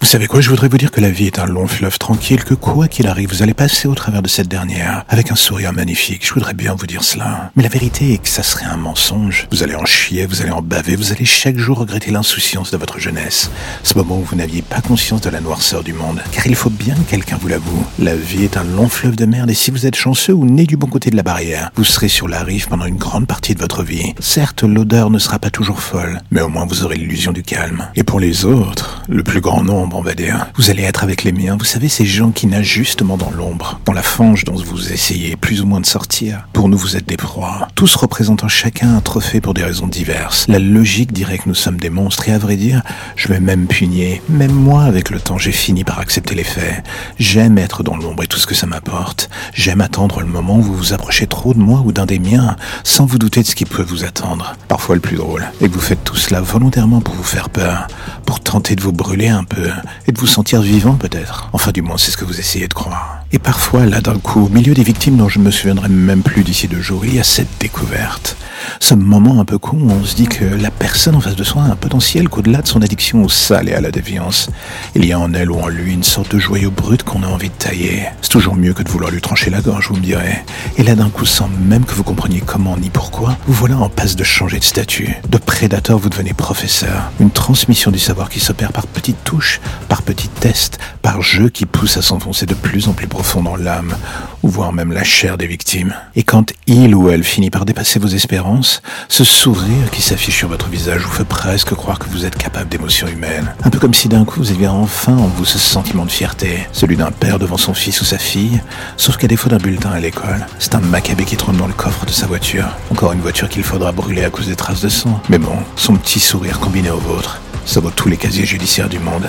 Vous savez quoi, je voudrais vous dire que la vie est un long fleuve tranquille, que quoi qu'il arrive, vous allez passer au travers de cette dernière avec un sourire magnifique. Je voudrais bien vous dire cela. Mais la vérité est que ça serait un mensonge. Vous allez en chier, vous allez en baver, vous allez chaque jour regretter l'insouciance de votre jeunesse. Ce moment où vous n'aviez pas conscience de la noirceur du monde. Car il faut bien que quelqu'un vous l'avoue. La vie est un long fleuve de merde et si vous êtes chanceux ou né du bon côté de la barrière, vous serez sur la rive pendant une grande partie de votre vie. Certes, l'odeur ne sera pas toujours folle, mais au moins vous aurez l'illusion du calme. Et pour les autres, le plus grand nombre, on va dire. Vous allez être avec les miens, vous savez, ces gens qui nagent justement dans l'ombre, dans la fange dont vous essayez plus ou moins de sortir. Pour nous, vous êtes des proies, tous représentant chacun un trophée pour des raisons diverses. La logique dirait que nous sommes des monstres, et à vrai dire, je vais même punir. Même moi, avec le temps, j'ai fini par accepter les faits. J'aime être dans l'ombre et tout ce que ça m'apporte. J'aime attendre le moment où vous vous approchez trop de moi ou d'un des miens, sans vous douter de ce qui peut vous attendre. Parfois le plus drôle, et vous faites tout cela volontairement pour vous faire peur, pour tenter de vous brûler un peu, et de vous sentir vivant peut-être. Enfin du moins c'est ce que vous essayez de croire. Et parfois, là d'un coup, au milieu des victimes dont je me souviendrai même plus d'ici deux jours, il y a cette découverte. Ce moment un peu con où on se dit que la personne en face de soi a un potentiel qu'au-delà de son addiction au sale et à la déviance, il y a en elle ou en lui une sorte de joyau brut qu'on a envie de tailler. C'est toujours mieux que de vouloir lui trancher la gorge, vous me direz. Et là d'un coup, sans même que vous compreniez comment ni pourquoi, vous voilà en passe de changer de statut. De prédateur, vous devenez professeur. Une transmission du savoir qui s'opère par petites touches, par petits tests, par jeux qui poussent à s'enfoncer de plus en plus profond dans l'âme, ou voire même la chair des victimes. Et quand il ou elle finit par dépasser vos espérances, ce sourire qui s'affiche sur votre visage vous fait presque croire que vous êtes capable d'émotions humaines. Un peu comme si d'un coup vous aviez enfin en vous ce sentiment de fierté, celui d'un père devant son fils ou sa fille, sauf qu'à défaut d'un bulletin à l'école, c'est un macabé qui trône dans le coffre de sa voiture. Encore une voiture qu'il faudra brûler à cause des traces de sang. Mais bon, son petit sourire combiné au vôtre, ça vaut tous les casiers judiciaires du monde.